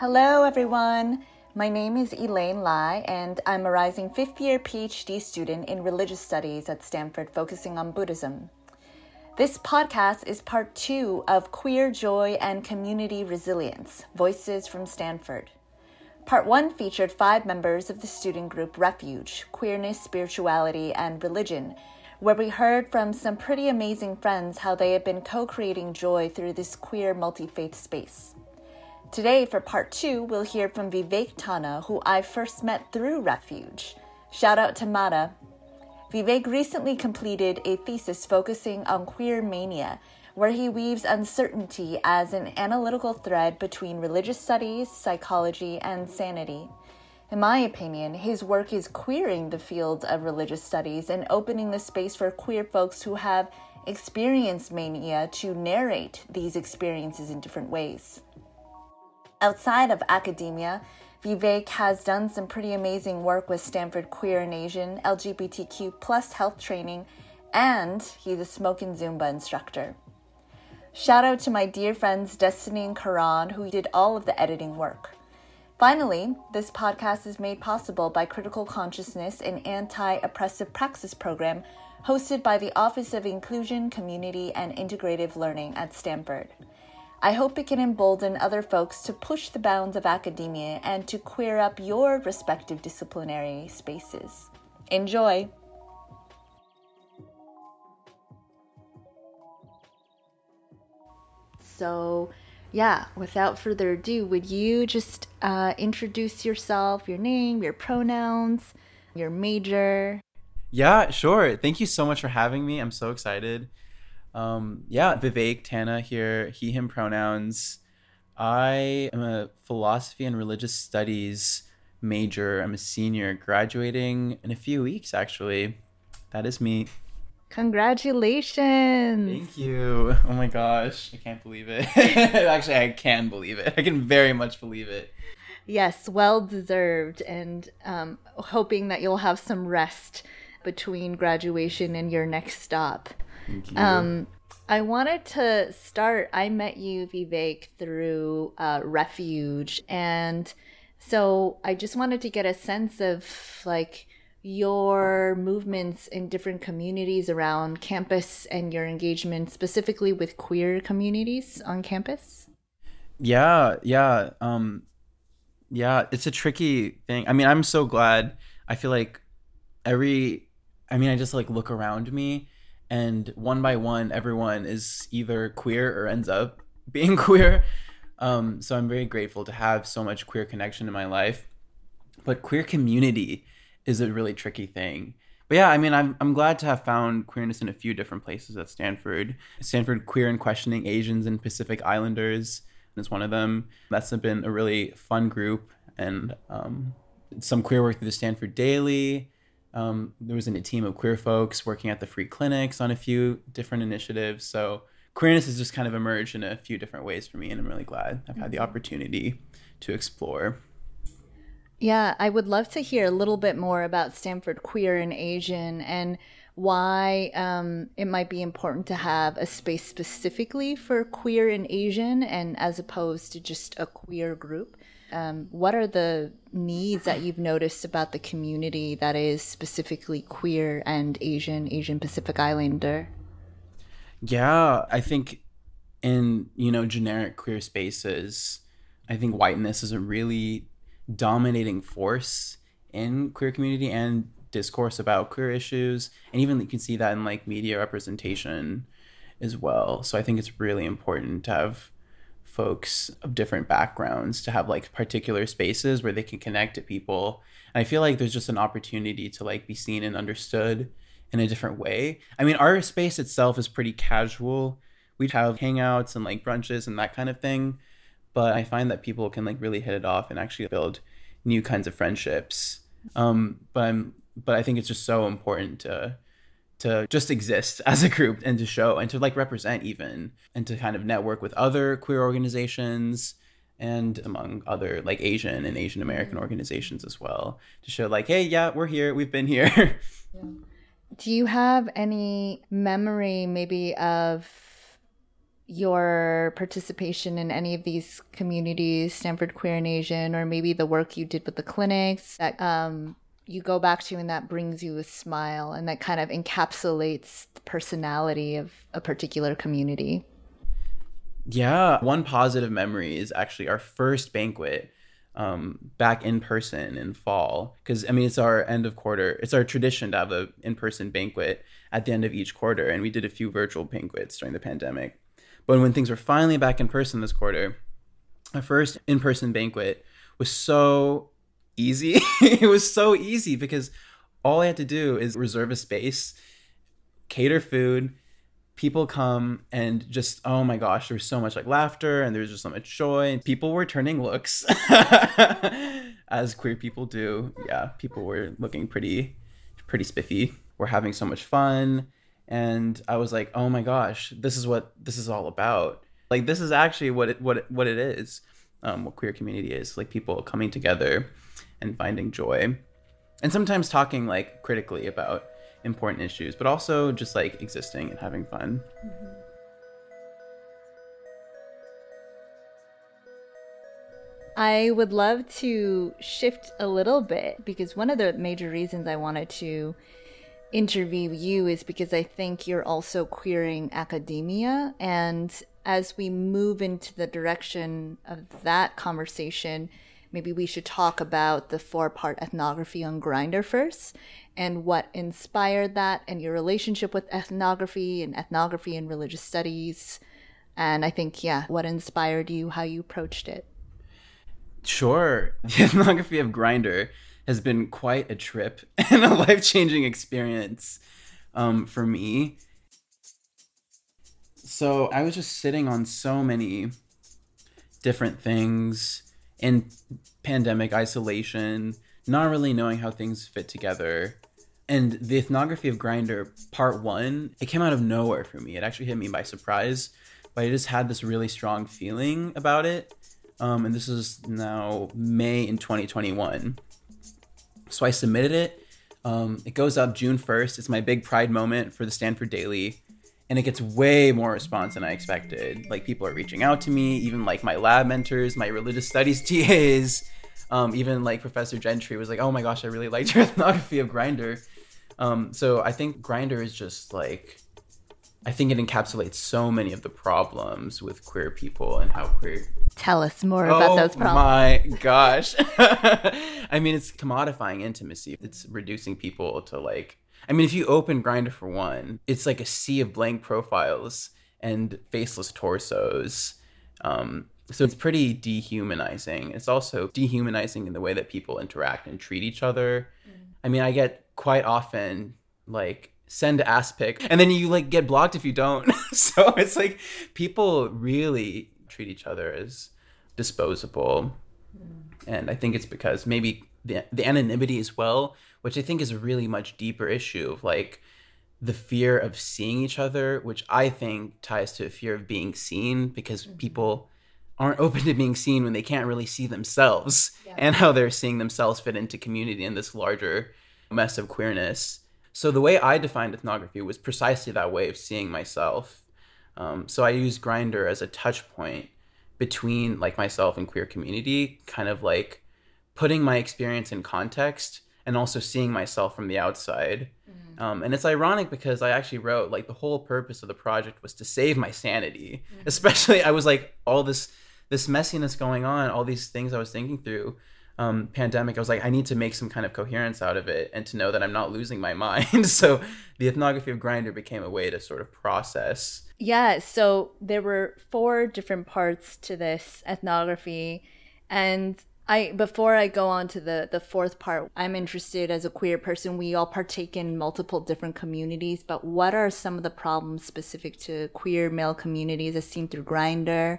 Hello, everyone. My name is Elaine Lai, and I'm a rising fifth year PhD student in religious studies at Stanford, focusing on Buddhism. This podcast is part two of Queer Joy and Community Resilience Voices from Stanford. Part one featured five members of the student group Refuge Queerness, Spirituality, and Religion, where we heard from some pretty amazing friends how they have been co creating joy through this queer multi faith space. Today, for part two, we'll hear from Vivek Tana, who I first met through Refuge. Shout out to Mata. Vivek recently completed a thesis focusing on queer mania, where he weaves uncertainty as an analytical thread between religious studies, psychology, and sanity. In my opinion, his work is queering the fields of religious studies and opening the space for queer folks who have experienced mania to narrate these experiences in different ways. Outside of academia, Vivek has done some pretty amazing work with Stanford Queer and Asian, LGBTQ plus health training, and he's a smoke and Zumba instructor. Shout out to my dear friends Destiny and Karan, who did all of the editing work. Finally, this podcast is made possible by Critical Consciousness, an anti oppressive praxis program hosted by the Office of Inclusion, Community, and Integrative Learning at Stanford. I hope it can embolden other folks to push the bounds of academia and to queer up your respective disciplinary spaces. Enjoy! So, yeah, without further ado, would you just uh, introduce yourself, your name, your pronouns, your major? Yeah, sure. Thank you so much for having me. I'm so excited. Um, yeah, Vivek Tana here, he, him pronouns. I am a philosophy and religious studies major. I'm a senior, graduating in a few weeks, actually. That is me. Congratulations. Thank you. Oh my gosh. I can't believe it. actually, I can believe it. I can very much believe it. Yes, well deserved. And um, hoping that you'll have some rest between graduation and your next stop. Um, I wanted to start. I met you, Vivek, through uh, Refuge, and so I just wanted to get a sense of like your movements in different communities around campus and your engagement specifically with queer communities on campus. Yeah, yeah, um, yeah. It's a tricky thing. I mean, I'm so glad. I feel like every. I mean, I just like look around me and one by one everyone is either queer or ends up being queer. Um, so i'm very grateful to have so much queer connection in my life. But queer community is a really tricky thing. But yeah i mean i'm, I'm glad to have found queerness in a few different places at stanford. Stanford queer and questioning asians and pacific islanders is one of them. That's been a really fun group and um, some queer work through the stanford daily um, there was a team of queer folks working at the free clinics on a few different initiatives. So queerness has just kind of emerged in a few different ways for me, and I'm really glad I've had the mm-hmm. opportunity to explore. Yeah, I would love to hear a little bit more about Stanford Queer and Asian and why um, it might be important to have a space specifically for queer and Asian, and as opposed to just a queer group. Um, what are the needs that you've noticed about the community that is specifically queer and Asian, Asian Pacific Islander? Yeah, I think in you know generic queer spaces, I think whiteness is a really dominating force in queer community and discourse about queer issues, and even you can see that in like media representation as well. So I think it's really important to have folks of different backgrounds to have like particular spaces where they can connect to people. And I feel like there's just an opportunity to like be seen and understood in a different way. I mean, our space itself is pretty casual. We'd have hangouts and like brunches and that kind of thing. But I find that people can like really hit it off and actually build new kinds of friendships. Um, but I'm, but I think it's just so important to to just exist as a group and to show and to like represent even and to kind of network with other queer organizations and among other like Asian and Asian American mm-hmm. organizations as well to show like hey yeah we're here we've been here yeah. do you have any memory maybe of your participation in any of these communities, Stanford Queer and Asian, or maybe the work you did with the clinics that um, you go back to and that brings you a smile and that kind of encapsulates the personality of a particular community? Yeah, one positive memory is actually our first banquet um, back in person in fall. Because, I mean, it's our end of quarter, it's our tradition to have a in person banquet at the end of each quarter. And we did a few virtual banquets during the pandemic. But when things were finally back in person this quarter, our first in person banquet was so easy. it was so easy because all I had to do is reserve a space, cater food, people come and just oh my gosh there's so much like laughter and there's just so much joy. And people were turning looks. As queer people do. Yeah people were looking pretty pretty spiffy. We're having so much fun. And i was like oh my gosh this is what this is all about. Like this is actually what it what it, what it is um, what queer community is like people coming together and finding joy and sometimes talking like critically about important issues, but also just like existing and having fun. Mm-hmm. I would love to shift a little bit because one of the major reasons I wanted to interview you is because I think you're also queering academia. And as we move into the direction of that conversation, maybe we should talk about the four part ethnography on Grindr first and what inspired that and your relationship with ethnography and ethnography and religious studies. And I think, yeah, what inspired you, how you approached it. Sure. The ethnography of Grindr has been quite a trip and a life changing experience um, for me. So I was just sitting on so many different things in pandemic isolation, not really knowing how things fit together. And the ethnography of Grindr part one, it came out of nowhere for me. It actually hit me by surprise, but I just had this really strong feeling about it. Um, and this is now May in 2021. So I submitted it. Um, it goes up June 1st. It's my big pride moment for the Stanford Daily and it gets way more response than I expected. Like people are reaching out to me, even like my lab mentors, my religious studies TAs, um, even like Professor Gentry was like, "Oh my gosh, I really liked your ethnography of Grindr." Um, so I think Grindr is just like, I think it encapsulates so many of the problems with queer people and how queer. Tell us more about oh those problems. Oh my gosh, I mean, it's commodifying intimacy. It's reducing people to like I mean, if you open Grindr for one, it's like a sea of blank profiles and faceless torsos. Um, so it's pretty dehumanizing. It's also dehumanizing in the way that people interact and treat each other. Mm. I mean, I get quite often like send ass pic and then you like get blocked if you don't. so it's like people really treat each other as disposable. Mm. And I think it's because maybe the, the anonymity as well which I think is a really much deeper issue of like the fear of seeing each other, which I think ties to a fear of being seen because mm-hmm. people aren't open to being seen when they can't really see themselves yeah. and how they're seeing themselves fit into community in this larger mess of queerness. So the way I defined ethnography was precisely that way of seeing myself. Um, so I use Grindr as a touch point between like myself and queer community, kind of like putting my experience in context and also seeing myself from the outside. Mm-hmm. Um, and it's ironic because I actually wrote like the whole purpose of the project was to save my sanity. Mm-hmm. Especially, I was like all this this messiness going on, all these things I was thinking through. Um, pandemic, I was like, I need to make some kind of coherence out of it and to know that I'm not losing my mind. so the ethnography of Grindr became a way to sort of process. Yeah. So there were four different parts to this ethnography. And I before I go on to the the fourth part, I'm interested as a queer person. We all partake in multiple different communities, but what are some of the problems specific to queer male communities as seen through Grindr?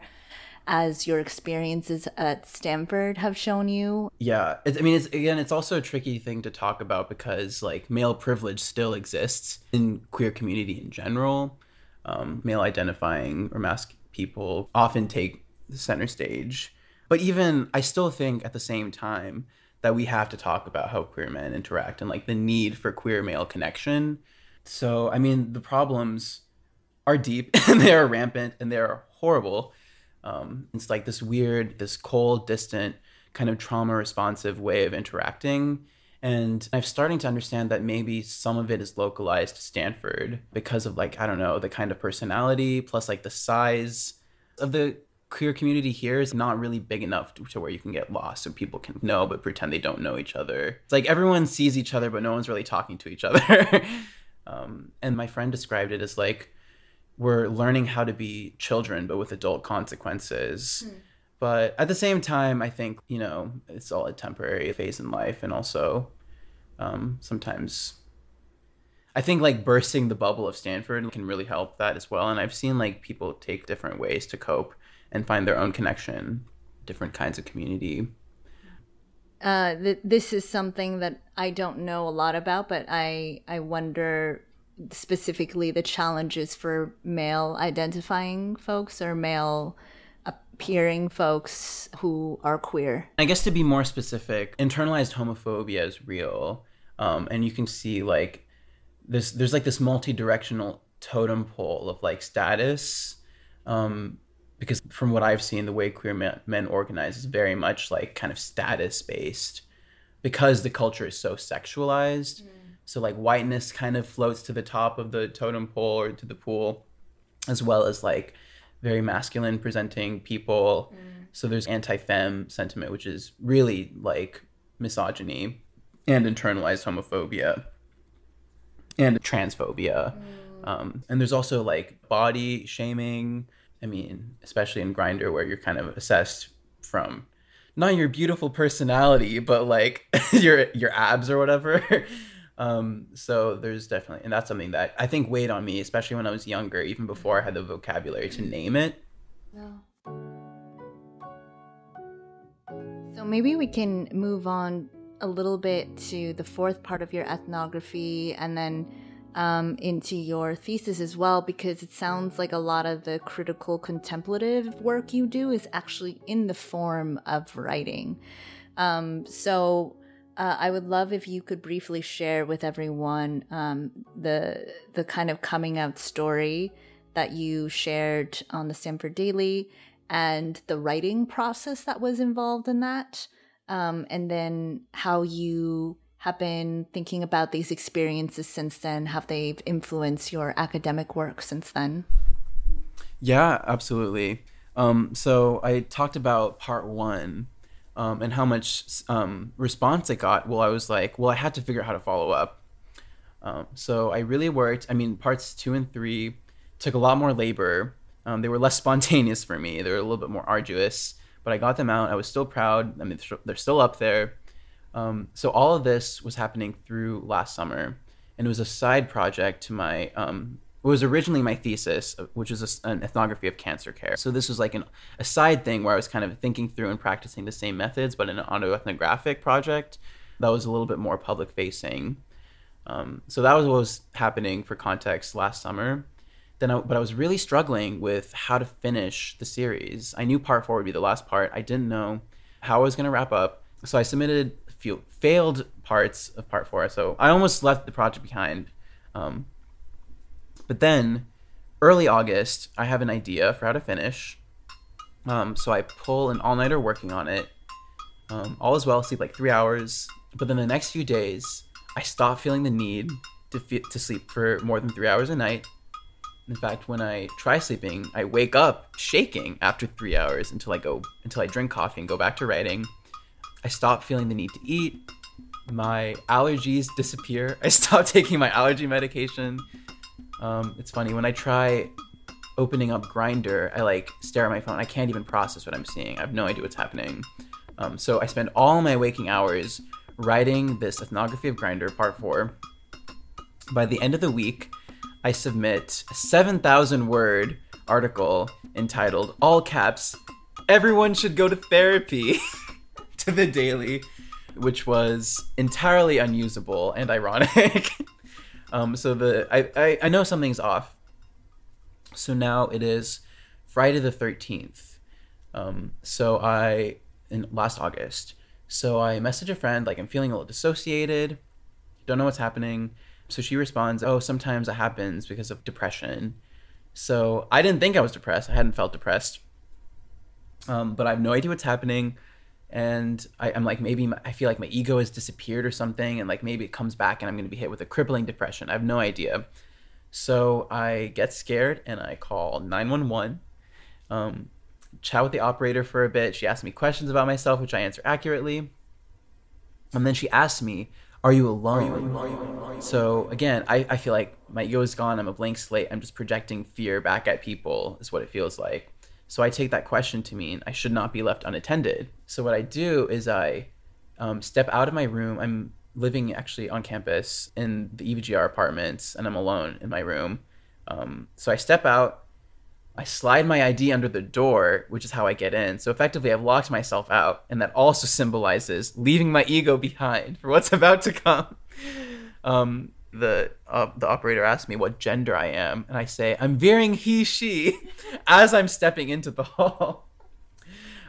as your experiences at Stanford have shown you? Yeah, it's, I mean, it's again, it's also a tricky thing to talk about because like male privilege still exists in queer community in general. Um, male identifying or masked people often take the center stage but even I still think at the same time that we have to talk about how queer men interact and like the need for queer male connection. So, I mean, the problems are deep and they are rampant and they are horrible. Um, it's like this weird, this cold, distant, kind of trauma responsive way of interacting. And I'm starting to understand that maybe some of it is localized to Stanford because of like, I don't know, the kind of personality plus like the size of the queer community here is not really big enough to, to, where you can get lost so people can know but pretend they don't know each other. It's like everyone sees each other but no one's really talking to each other. um, and my friend described it as like we're learning how to be children but with adult consequences. Mm. But at the same time, I think, you know, it's all a temporary phase in life. And also, um, sometimes I think like bursting the bubble of Stanford can really help that as well. And I've seen like people take different ways to cope and find their own connection, different kinds of community. Uh, th- this is something that I don't know a lot about, but I I wonder specifically the challenges for male identifying folks or male appearing folks who are queer. I guess to be more specific, internalized homophobia is real, um, and you can see like this. There's like this multi-directional totem pole of like status. Um, because from what I've seen, the way queer men, organize is very much like kind of status based because the culture is so sexualized. Mm. So like whiteness kind of floats to the top of the totem pole or to the pool, as well as like very masculine presenting people. Mm. So there's anti fem sentiment, which is really like misogyny and internalized homophobia and transphobia. Mm. Um, and there's also like body shaming I mean, especially in Grindr, where you're kind of assessed from not your beautiful personality, but like your your abs or whatever. um, so there's definitely, and that's something that I think weighed on me, especially when I was younger, even before I had the vocabulary to name it. Yeah. So maybe we can move on a little bit to the fourth part of your ethnography, and then um, into your thesis as well because it sounds like a lot of the critical contemplative work you do is actually in the form of writing. Um, so uh, I would love if you could briefly share with everyone um, the the kind of coming out story that you shared on the Stanford Daily and the writing process that was involved in that, um, and then how you have been thinking about these experiences since then? Have they influenced your academic work since then? Yeah, absolutely. Um, so I talked about part one um, and how much um, response I got. Well, I was like, well, I had to figure out how to follow up. Um, so I really worked. I mean, parts two and three took a lot more labor. Um, they were less spontaneous for me. They were a little bit more arduous, but I got them out. I was still proud. I mean, they're still up there. Um, so all of this was happening through last summer, and it was a side project to my. Um, it was originally my thesis, uh, which was a, an ethnography of cancer care. So this was like an, a side thing where I was kind of thinking through and practicing the same methods, but in an autoethnographic project that was a little bit more public facing. Um, so that was what was happening for context last summer. Then, I, but I was really struggling with how to finish the series. I knew part four would be the last part. I didn't know how I was going to wrap up. So I submitted few failed parts of part four. So I almost left the project behind. Um, but then, early August, I have an idea for how to finish. Um, so I pull an all nighter working on it. Um, all is well, sleep like three hours. But then the next few days, I stop feeling the need to, fe- to sleep for more than three hours a night. In fact, when I try sleeping, I wake up shaking after three hours until I go until I drink coffee and go back to writing. I stop feeling the need to eat. My allergies disappear. I stop taking my allergy medication. Um, it's funny when I try opening up Grindr, I like stare at my phone. I can't even process what I'm seeing. I have no idea what's happening. Um, so I spend all my waking hours writing this ethnography of Grinder, part four. By the end of the week, I submit a 7,000 word article entitled All Caps Everyone Should Go to Therapy. to the daily, which was entirely unusable and ironic. um, so the I, I, I know something's off. So now it is Friday the thirteenth. Um, so I in last August. So I message a friend like I'm feeling a little dissociated, don't know what's happening. So she responds, "Oh, sometimes it happens because of depression." So I didn't think I was depressed. I hadn't felt depressed. Um, but I have no idea what's happening. And I, am like, maybe my, I feel like my ego has disappeared or something. And like maybe it comes back and I'm going to be hit with a crippling depression. I have no idea. So I get scared and I call 911. Um, chat with the operator for a bit. She asked me questions about myself, which I answer accurately. And then she asked me, Are you alone? Are you alone? Are you alone? So again, I, I feel like my ego is gone. I'm a blank slate. I'm just projecting fear back at people, is what it feels like. So I take that question to mean I should not be left unattended. So what I do is I um, step out of my room. I'm living actually on campus in the EVGR apartments, and I'm alone in my room. Um, so I step out. I slide my ID under the door, which is how I get in. So effectively, I've locked myself out, and that also symbolizes leaving my ego behind for what's about to come. Um, the uh, the operator asks me what gender I am, and I say I'm veering he she as I'm stepping into the hall.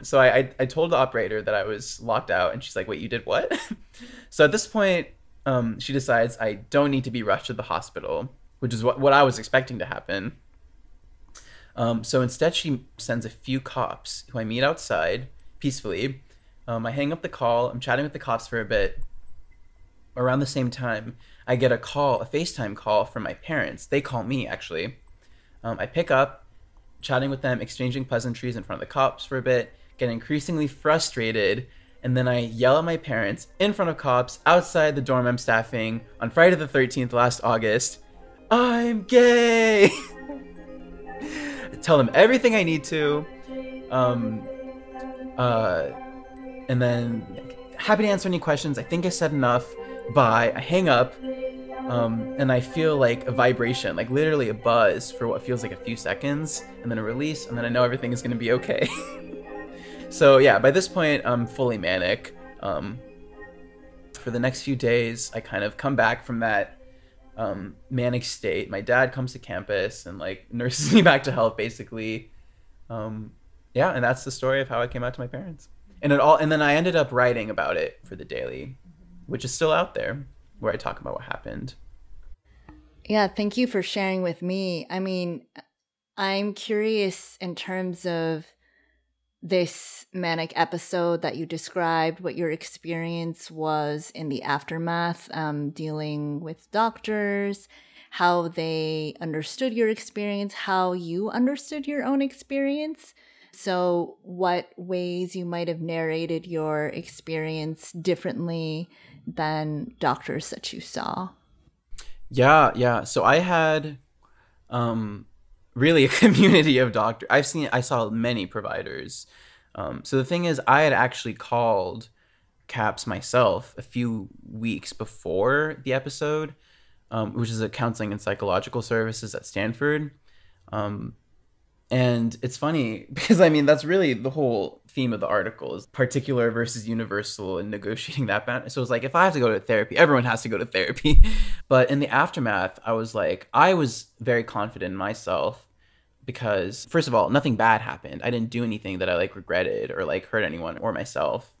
So I, I, I told the operator that I was locked out, and she's like, "Wait, you did what?" so at this point, um, she decides I don't need to be rushed to the hospital, which is what what I was expecting to happen. Um, so instead, she sends a few cops who I meet outside peacefully. Um, I hang up the call. I'm chatting with the cops for a bit. Around the same time, I get a call, a FaceTime call from my parents. They call me actually. Um, I pick up, chatting with them, exchanging pleasantries in front of the cops for a bit, get increasingly frustrated, and then I yell at my parents in front of cops outside the dorm I'm staffing on Friday the 13th last August. I'm gay. Tell them everything I need to. Um, uh, and then happy to answer any questions. I think I said enough. Bye. I hang up um, and I feel like a vibration, like literally a buzz for what feels like a few seconds, and then a release, and then I know everything is going to be okay. so yeah, by this point, I'm fully manic. Um, for the next few days, I kind of come back from that um, manic state. My dad comes to campus and like nurses me back to health, basically. Um, yeah, and that's the story of how I came out to my parents. And it all, and then I ended up writing about it for the Daily, which is still out there where I talk about what happened. Yeah, thank you for sharing with me. I mean, I'm curious in terms of this manic episode that you described, what your experience was in the aftermath, um, dealing with doctors, how they understood your experience, how you understood your own experience. So, what ways you might have narrated your experience differently than doctors that you saw? Yeah, yeah. So I had um really a community of doctors. I've seen I saw many providers. Um, so the thing is I had actually called CAPS myself a few weeks before the episode, um, which is a counseling and psychological services at Stanford. Um, and it's funny because I mean that's really the whole theme of the article is particular versus universal and negotiating that balance. So it's like if I have to go to therapy, everyone has to go to therapy. but in the aftermath, I was like, I was very confident in myself because first of all, nothing bad happened. I didn't do anything that I like regretted or like hurt anyone or myself.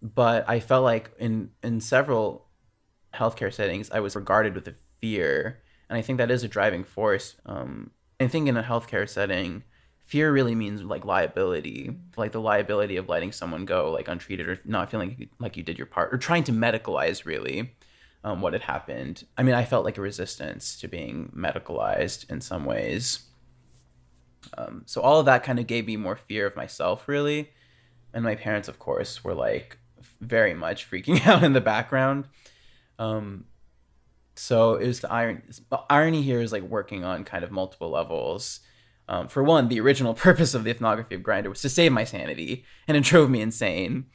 But I felt like in in several healthcare settings, I was regarded with a fear, and I think that is a driving force. Um, I think in a healthcare setting, fear really means like liability, like the liability of letting someone go like untreated or not feeling like you did your part or trying to medicalize really um, what had happened. I mean, I felt like a resistance to being medicalized in some ways. Um, so all of that kind of gave me more fear of myself, really. And my parents, of course, were like very much freaking out in the background. Um, so it was the irony. Irony here is like working on kind of multiple levels. Um, for one, the original purpose of the ethnography of Grindr was to save my sanity, and it drove me insane.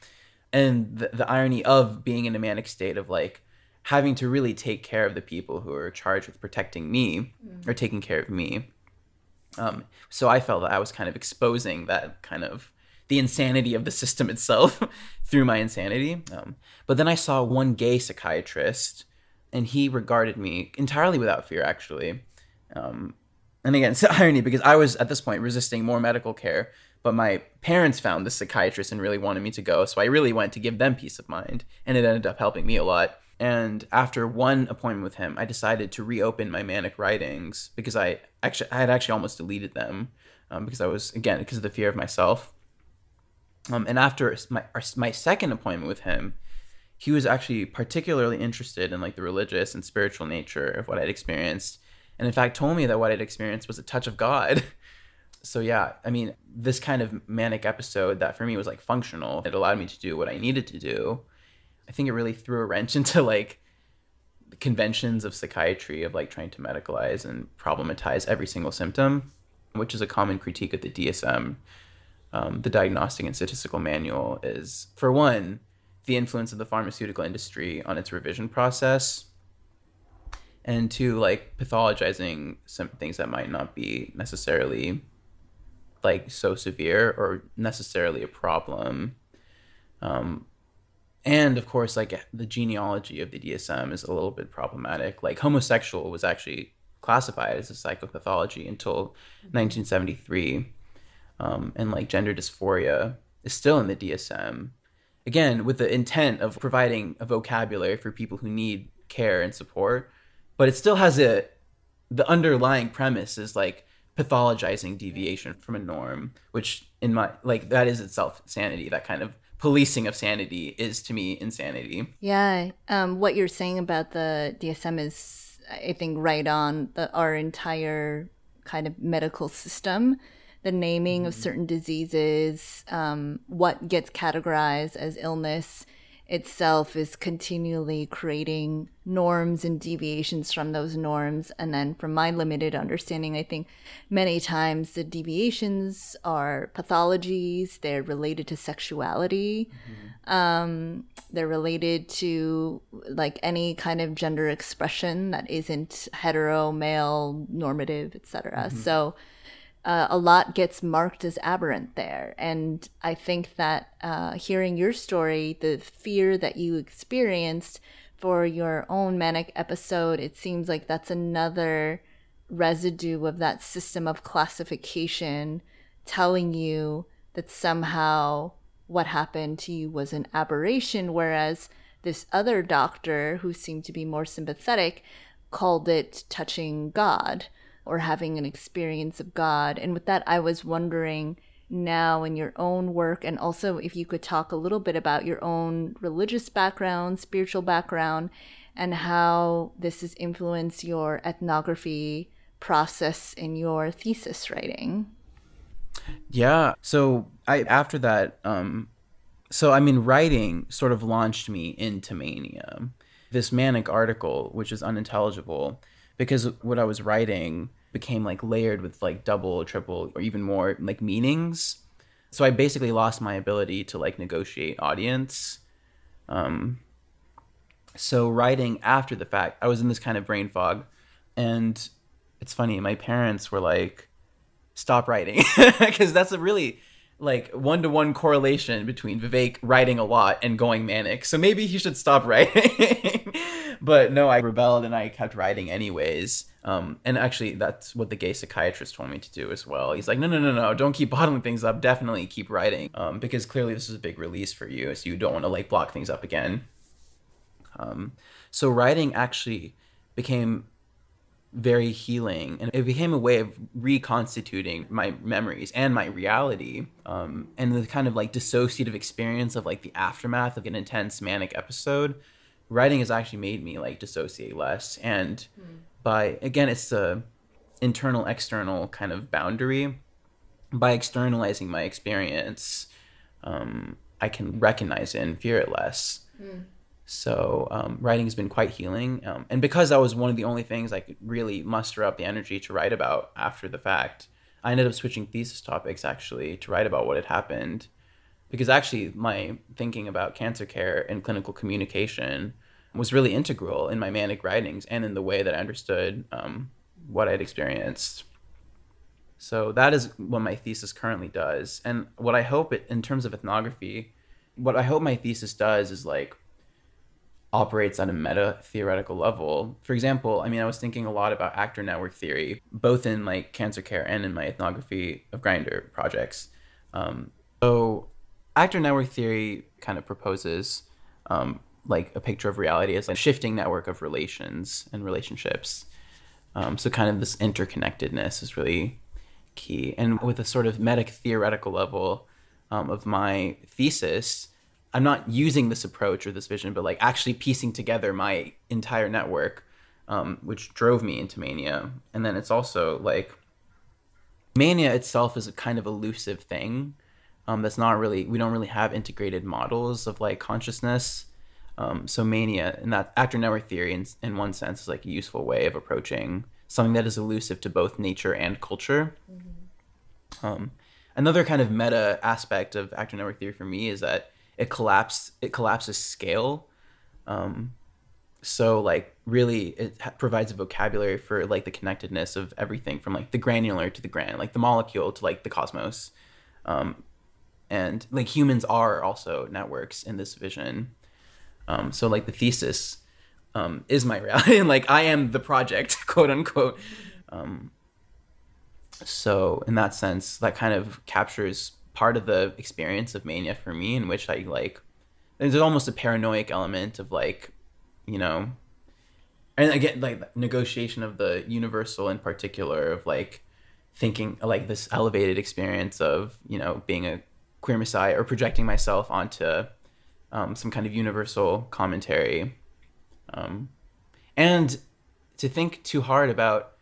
And the, the irony of being in a manic state of like having to really take care of the people who are charged with protecting me mm. or taking care of me. Um, so I felt that I was kind of exposing that kind of the insanity of the system itself through my insanity. Um, but then I saw one gay psychiatrist and he regarded me entirely without fear, actually. Um, and again, it's irony because I was at this point resisting more medical care, but my parents found this psychiatrist and really wanted me to go, so I really went to give them peace of mind, and it ended up helping me a lot. And after one appointment with him, I decided to reopen my manic writings because I actually I had actually almost deleted them um, because I was again because of the fear of myself. Um, and after my my second appointment with him, he was actually particularly interested in like the religious and spiritual nature of what I'd experienced, and in fact told me that what I'd experienced was a touch of God. so yeah, I mean, this kind of manic episode that for me was like functional. It allowed me to do what I needed to do. I think it really threw a wrench into like the conventions of psychiatry of like trying to medicalize and problematize every single symptom, which is a common critique of the DSM. Um, the Diagnostic and Statistical Manual is, for one, the influence of the pharmaceutical industry on its revision process and to like pathologizing some things that might not be necessarily like so severe or necessarily a problem. Um, and of course like the genealogy of the dsm is a little bit problematic. Like homosexual was actually classified as a psychopathology until 1973 um, and like gender dysphoria is still in the dsm again with the intent of providing a vocabulary for people who need care and support but it still has a the underlying premise is like pathologizing deviation from a norm which in my like that is itself sanity. That kind of policing of sanity is to me insanity. Yeah um, what you're saying about the dsm is i think right on. The our entire kind of medical system the naming of mm-hmm. certain diseases, um, what gets categorized as illness itself is continually creating norms and deviations from those norms. And then, from my limited understanding, I think many times the deviations are pathologies, they're related to sexuality. Mm-hmm. Um, they're related to like any kind of gender expression that isn't hetero, male, normative, etc. Mm-hmm. So uh, a lot gets marked as aberrant there. And I think that uh, hearing your story, the fear that you experienced for your own manic episode, it seems like that's another residue of that system of classification telling you that somehow what happened to you was an aberration, whereas this other doctor who seemed to be more sympathetic called it touching God or having an experience of God. And with that, I was wondering now in your own work, and also if you could talk a little bit about your own religious background, spiritual background, and how this has influenced your ethnography process in your thesis writing. Yeah. So I after that, um, so I mean, writing sort of launched me into mania. This manic article, which is unintelligible, because what I was writing became like layered with like double, triple, or even more like meanings. So I basically lost my ability to like negotiate audience. Um, so writing after the fact, I was in this kind of brain fog, and it's funny. My parents were like, "Stop writing," because that's a really like one to one correlation between Vivek writing a lot and going manic. So maybe he should stop writing. but no, I rebelled and I kept writing anyways. Um, and actually, that's what the gay psychiatrist told me to do as well. He's like, no, no, no, no, don't keep bottling things up. Definitely keep writing, um, because clearly this is a big release for you, so you don't want to like block things up again. Um, so writing actually became very healing and it became a way of reconstituting my memories and my reality um, and the kind of like dissociative experience of like the aftermath of an intense manic episode writing has actually made me like dissociate less and mm. By again it's the internal external kind of boundary. By externalizing my experience um, i can recognize it and fear it less. Mm. So um, writing has been quite healing, um, and because that was one of the only things I could really muster up the energy to write about after the fact, I ended up switching thesis topics actually to write about what had happened, because actually my thinking about cancer care and clinical communication was really integral in my manic writings and in the way that I understood um, what I'd experienced. So that is what my thesis currently does, and what I hope it in terms of ethnography, what I hope my thesis does is like operates on a meta theoretical level. For example, I mean, I was thinking a lot about actor network theory, both in like cancer care and in my ethnography of grindr projects. Um, so, actor network theory kind of proposes um, like a picture of reality as a shifting network of relations and relationships. Um, so kind of this interconnectedness is really key. And with a sort of meta theoretical level um, of my thesis, I'm not using this approach or this vision, but like actually piecing together my entire network, um, which drove me into mania. And then it's also like mania itself is a kind of elusive thing. Um, that's not really we don't really have integrated models of like consciousness. Um, so mania and that actor network theory in, in one sense is like a useful way of approaching something that is elusive to both nature and culture. Mm-hmm. Um, another kind of meta aspect of actor network theory for me is that it collapses it collapses scale. Um, so like really it provides a vocabulary for like the connectedness of everything from like the granular to the grand, like the molecule to like the cosmos. Um, and like humans are also networks in this vision. Um, so like the thesis um, is my reality, and like I am the project, quote unquote. Um, so in that sense, that kind of captures part of the experience of mania for me, in which I like there's almost a paranoid element of like, you know, and again like negotiation of the universal in particular of like thinking like this elevated experience of you know being a queer messiah or projecting myself onto um, some kind of universal commentary. Um, and to think too hard about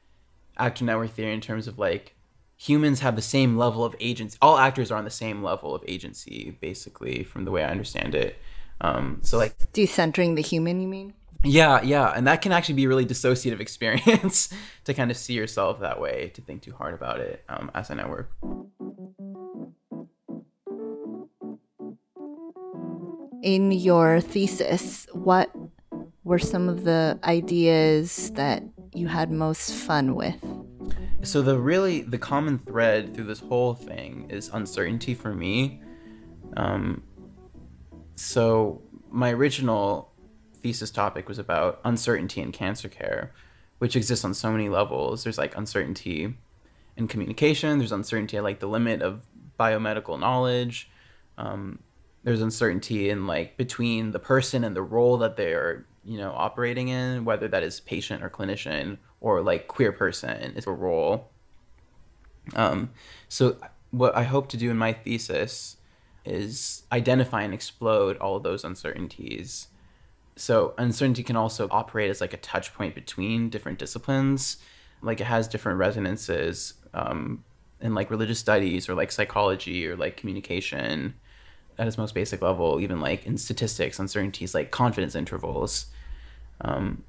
actor network theory in terms of like humans have the same level of agency all actors are on the same level of agency basically from the way i understand it. Um, so like decentering the human you mean? Yeah yeah. And that can actually be a really dissociative experience to kind of see yourself that way to think too hard about it um, as a network in your thesis what were some of the ideas that you had most fun with? So the really the common thread through this whole thing is uncertainty for me. Um, so my original thesis topic was about uncertainty in cancer care which exists on so many levels. There's like uncertainty in communication. There's uncertainty at like the limit of biomedical knowledge. Um, there's uncertainty in like between the person and the role that they are you know operating in whether that is patient or clinician or like queer person is a role. Um, so what I hope to do in my thesis is identify and explode all of those uncertainties. So uncertainty can also operate as like a touch point between different disciplines. Like it has different resonances um, in like religious studies or like psychology or like communication at its most basic level, even like in statistics, uncertainties like confidence intervals. Um,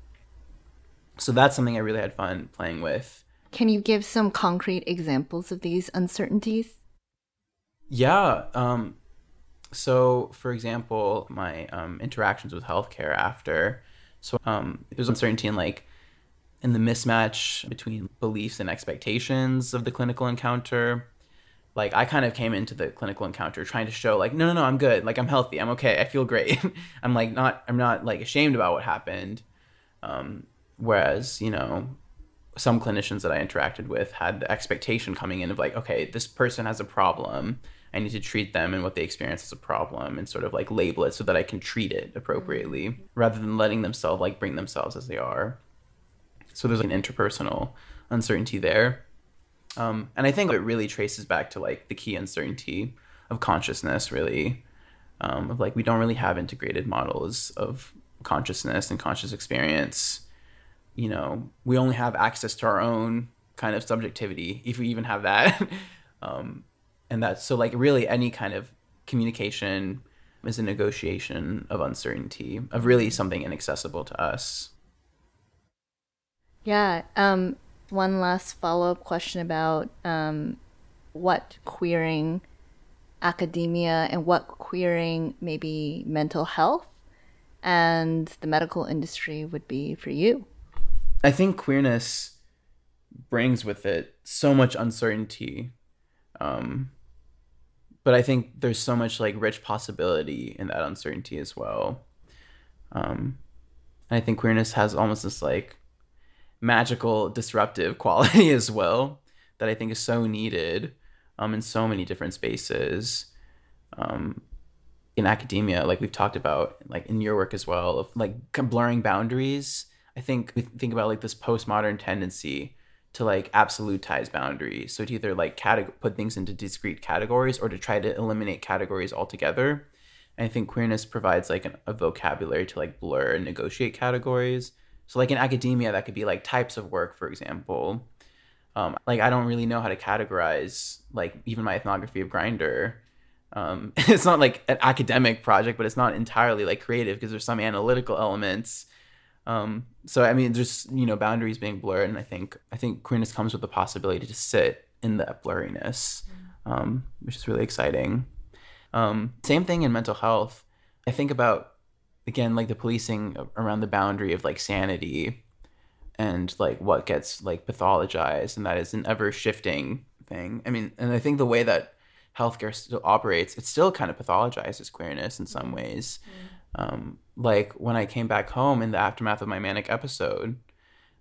so that's something I really had fun playing with. Can you give some concrete examples of these uncertainties? Yeah. Um, so, for example, my um, interactions with healthcare after. So, um, there's uncertainty in like in the mismatch between beliefs and expectations of the clinical encounter. Like, I kind of came into the clinical encounter trying to show, like, no, no, no, I'm good. Like, I'm healthy. I'm okay. I feel great. I'm like not, I'm not like ashamed about what happened. Um, Whereas, you know, some clinicians that I interacted with had the expectation coming in of like, okay, this person has a problem. I need to treat them and what they experience as a problem and sort of like label it so that I can treat it appropriately mm-hmm. rather than letting themselves like bring themselves as they are. So there's like an interpersonal uncertainty there. Um, and I think it really traces back to like the key uncertainty of consciousness, really. Um, of like, we don't really have integrated models of consciousness and conscious experience you know, we only have access to our own kind of subjectivity, if we even have that. um, and that's so, like, really, any kind of communication is a negotiation of uncertainty, of really something inaccessible to us. Yeah. Um, one last follow up question about um, what queering academia and what queering maybe mental health and the medical industry would be for you. I think queerness brings with it so much uncertainty. Um, but I think there's so much like rich possibility in that uncertainty as well. Um, and I think queerness has almost this like magical disruptive quality as well that I think is so needed um, in so many different spaces. Um, in academia, like we've talked about, like in your work as well, of like blurring boundaries. I think we think about like this postmodern tendency to like absolutize boundaries. So to either like categ- put things into discrete categories or to try to eliminate categories altogether. And I think queerness provides like an, a vocabulary to like blur and negotiate categories. So like in academia, that could be like types of work, for example. Um, like I don't really know how to categorize like even my ethnography of Grindr. Um, it's not like an academic project, but it's not entirely like creative because there's some analytical elements um, so I mean, just you know, boundaries being blurred, and I think I think queerness comes with the possibility to sit in that blurriness, um, which is really exciting. Um, same thing in mental health. I think about again like the policing around the boundary of like sanity and like what gets like pathologized, and that is an ever shifting thing. I mean, and I think the way that healthcare still operates, it still kind of pathologizes queerness in some ways. Mm. Um, like when I came back home in the aftermath of my manic episode,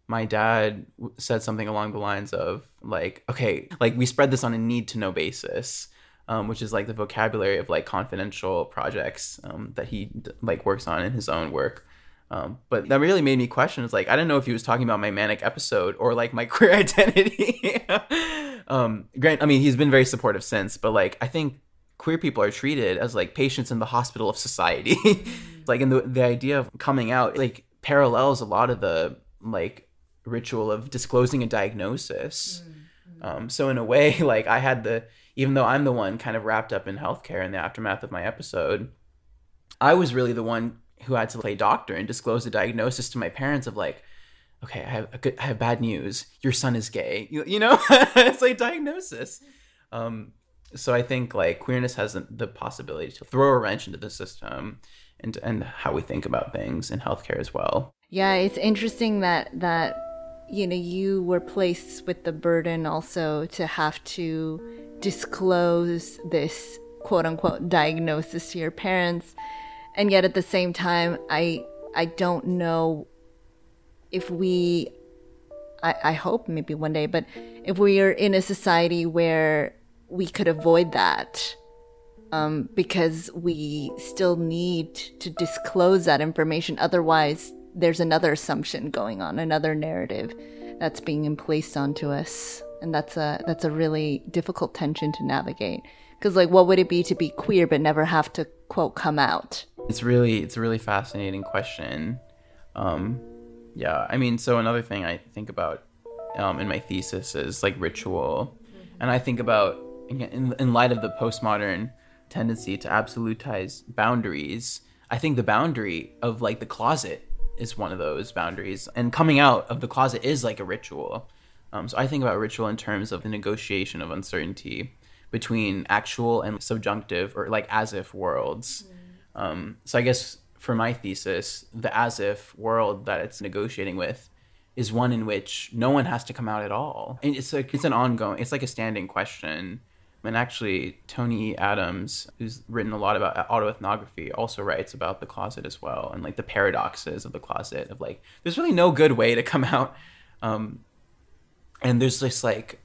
my dad said something along the lines of like, okay, like we spread this on a need to know basis. Um, which is like the vocabulary of like confidential projects um, that he like works on in his own work. Um, but that really made me question. It's like I don't know if he was talking about my manic episode or like my queer identity. um, Grant, I mean, he's been very supportive since, but like I think queer people are treated as like patients in the hospital of society. like in the the idea of coming out like parallels a lot of the like ritual of disclosing a diagnosis. Mm-hmm. Um, so in a way, like I had the even though I'm the one kind of wrapped up in healthcare in the aftermath of my episode, I was really the one who had to play doctor and disclose a diagnosis to my parents of like, okay, I have good, I have bad news. Your son is gay. You, you know, it's like diagnosis. Um, so I think like queerness has the possibility to throw a wrench into the system and and how we think about things in healthcare as well. Yeah, it's interesting that that you know you were placed with the burden also to have to disclose this quote unquote diagnosis to your parents and yet at the same time I I don't know if we I, I hope maybe one day, but if we are in a society where we could avoid that um, because we still need to disclose that information. Otherwise, there's another assumption going on, another narrative that's being placed onto us, and that's a that's a really difficult tension to navigate. Because like, what would it be to be queer but never have to quote come out? It's really it's a really fascinating question. Um, yeah, I mean, so another thing I think about um, in my thesis is like ritual, and I think about in, in light of the postmodern tendency to absolutize boundaries, I think the boundary of like the closet is one of those boundaries, and coming out of the closet is like a ritual. Um, so I think about ritual in terms of the negotiation of uncertainty between actual and subjunctive or like as if worlds. Mm. Um, so I guess for my thesis, the as if world that it's negotiating with is one in which no one has to come out at all. And it's like it's an ongoing, it's like a standing question and actually, Tony Adams, who's written a lot about autoethnography, also writes about the closet as well and like the paradoxes of the closet of like, there's really no good way to come out. Um, and there's just like,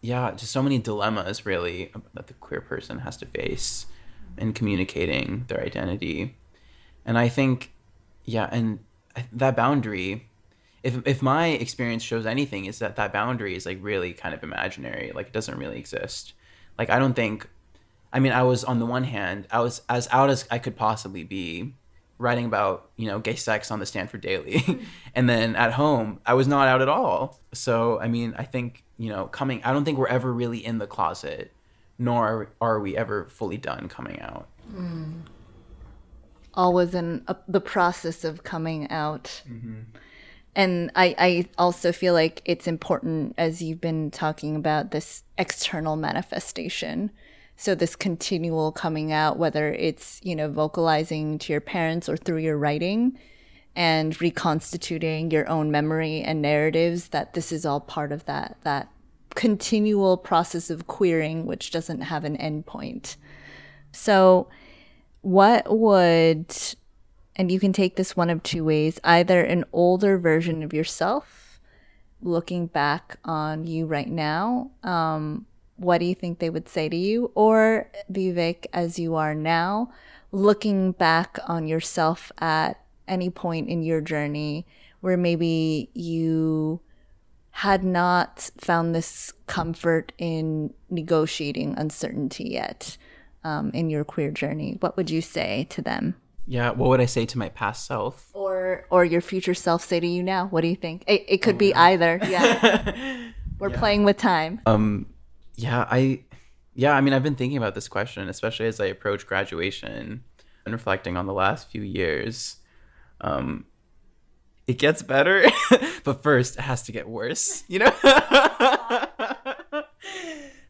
yeah, just so many dilemmas really that the queer person has to face in communicating their identity. And I think, yeah, and that boundary, if if my experience shows anything, is that that boundary is like really kind of imaginary. Like it doesn't really exist. Like I don't think I mean I was on the one hand, I was as out as I could possibly be writing about, you know, gay sex on the Stanford Daily. and then at home, I was not out at all. So, I mean, I think, you know, coming I don't think we're ever really in the closet, nor are, we ever fully done coming out. Mm. Always in a, the process of coming out. Mm-hmm and I, I also feel like it's important as you've been talking about this external manifestation so this continual coming out whether it's you know vocalizing to your parents or through your writing and reconstituting your own memory and narratives that this is all part of that that continual process of queering which doesn't have an endpoint so what would and you can take this one of two ways either an older version of yourself, looking back on you right now, um, what do you think they would say to you? Or Vivek, as you are now, looking back on yourself at any point in your journey where maybe you had not found this comfort in negotiating uncertainty yet um, in your queer journey, what would you say to them? Yeah, what would I say to my past self? Or or your future self say to you now? What do you think? It, it could oh, be either. Yeah. We're yeah. playing with time. Um yeah, I yeah, I mean I've been thinking about this question, especially as I approach graduation and reflecting on the last few years. Um it gets better, but first it has to get worse, you know?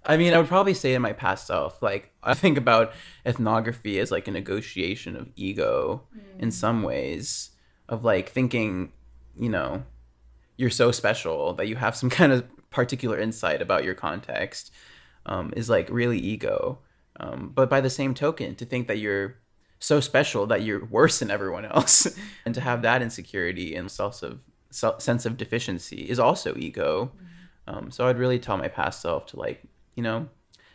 I mean, I would probably say in my past self, like I think about ethnography as like a negotiation of ego mm. in some ways, of like thinking, you know, you're so special that you have some kind of particular insight about your context um, is like really ego. Um, but by the same token, to think that you're so special that you're worse than everyone else, and to have that insecurity and sense of sense of deficiency is also ego. Um, so I'd really tell my past self to like you know,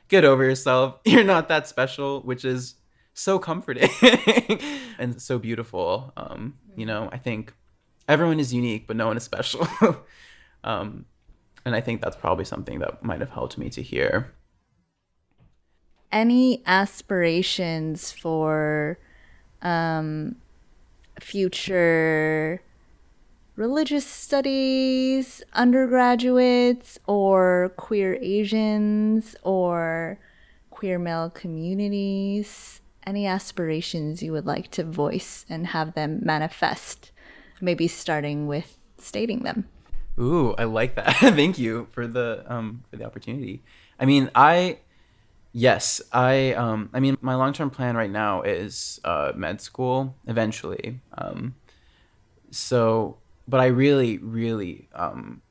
get over yourself. You're not that special, which is so comforting and so beautiful. Um, you know, I think everyone is unique, but no one is special. um, and I think that's probably something that might have helped me to hear. Any aspirations for um, future religious studies undergraduates or queer Asians or queer male communities? Any aspirations you would like to voice and have them manifest? Maybe starting with stating them. Ooh, I like that. Thank you for the um for the opportunity. I mean, I yes, I um I mean my long-term plan right now is uh med school eventually. Um so but I really, really, um,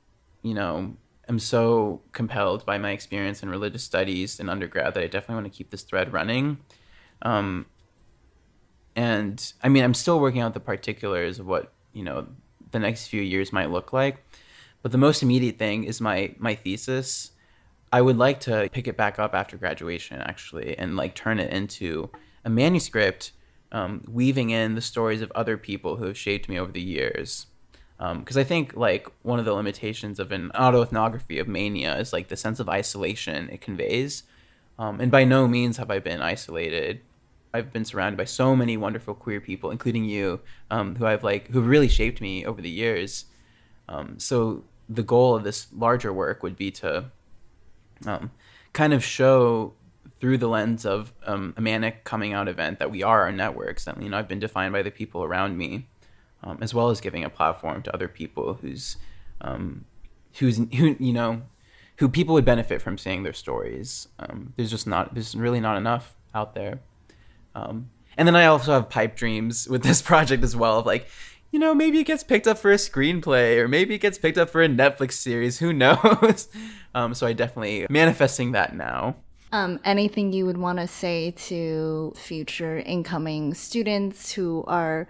you know, am so compelled by my experience in religious studies in undergrad that I definitely want to keep this thread running. Um, and I mean, I'm still working out the particulars of what you know the next few years might look like. But the most immediate thing is my my thesis. I would like to pick it back up after graduation, actually, and like turn it into a manuscript, um, weaving in the stories of other people who have shaped me over the years because um, I think like one of the limitations of an autoethnography of mania is like the sense of isolation it conveys. Um, and by no means have I been isolated. I've been surrounded by so many wonderful queer people, including you, um, who I've like who really shaped me over the years. Um, so the goal of this larger work would be to um, kind of show through the lens of um, a manic coming out event that we are our networks. That you know I've been defined by the people around me um, as well as giving a platform to other people who's um, who's who you know who people would benefit from seeing their stories. Um, there's just not there's really not enough out there. Um, and then I also have pipe dreams with this project as well of like you know maybe it gets picked up for a screenplay or maybe it gets picked up for a Netflix series. Who knows? Um, so I definitely manifesting that now. Um, anything you would want to say to future incoming students who are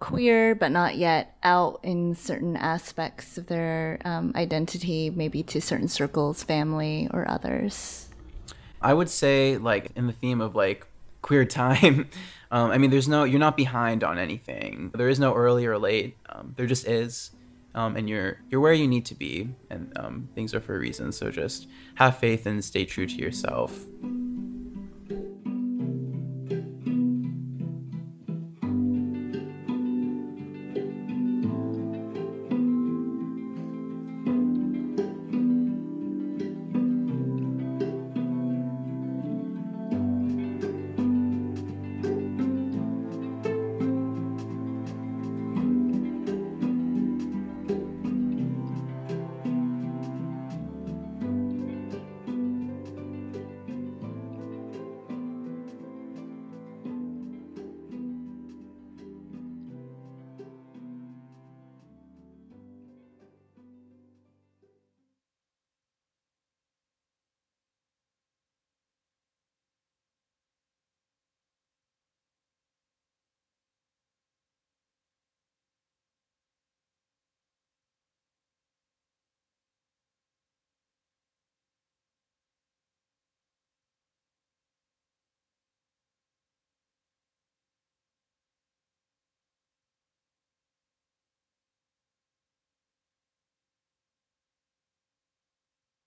queer but not yet out in certain aspects of their um, identity, maybe to certain circles, family, or others? I would say, like, in the theme of like queer time, um, I mean, there's no, you're not behind on anything. There is no early or late. Um, there just is. Um, and you're you're where you need to be, and um, things are for a reason. So just have faith and stay true to yourself.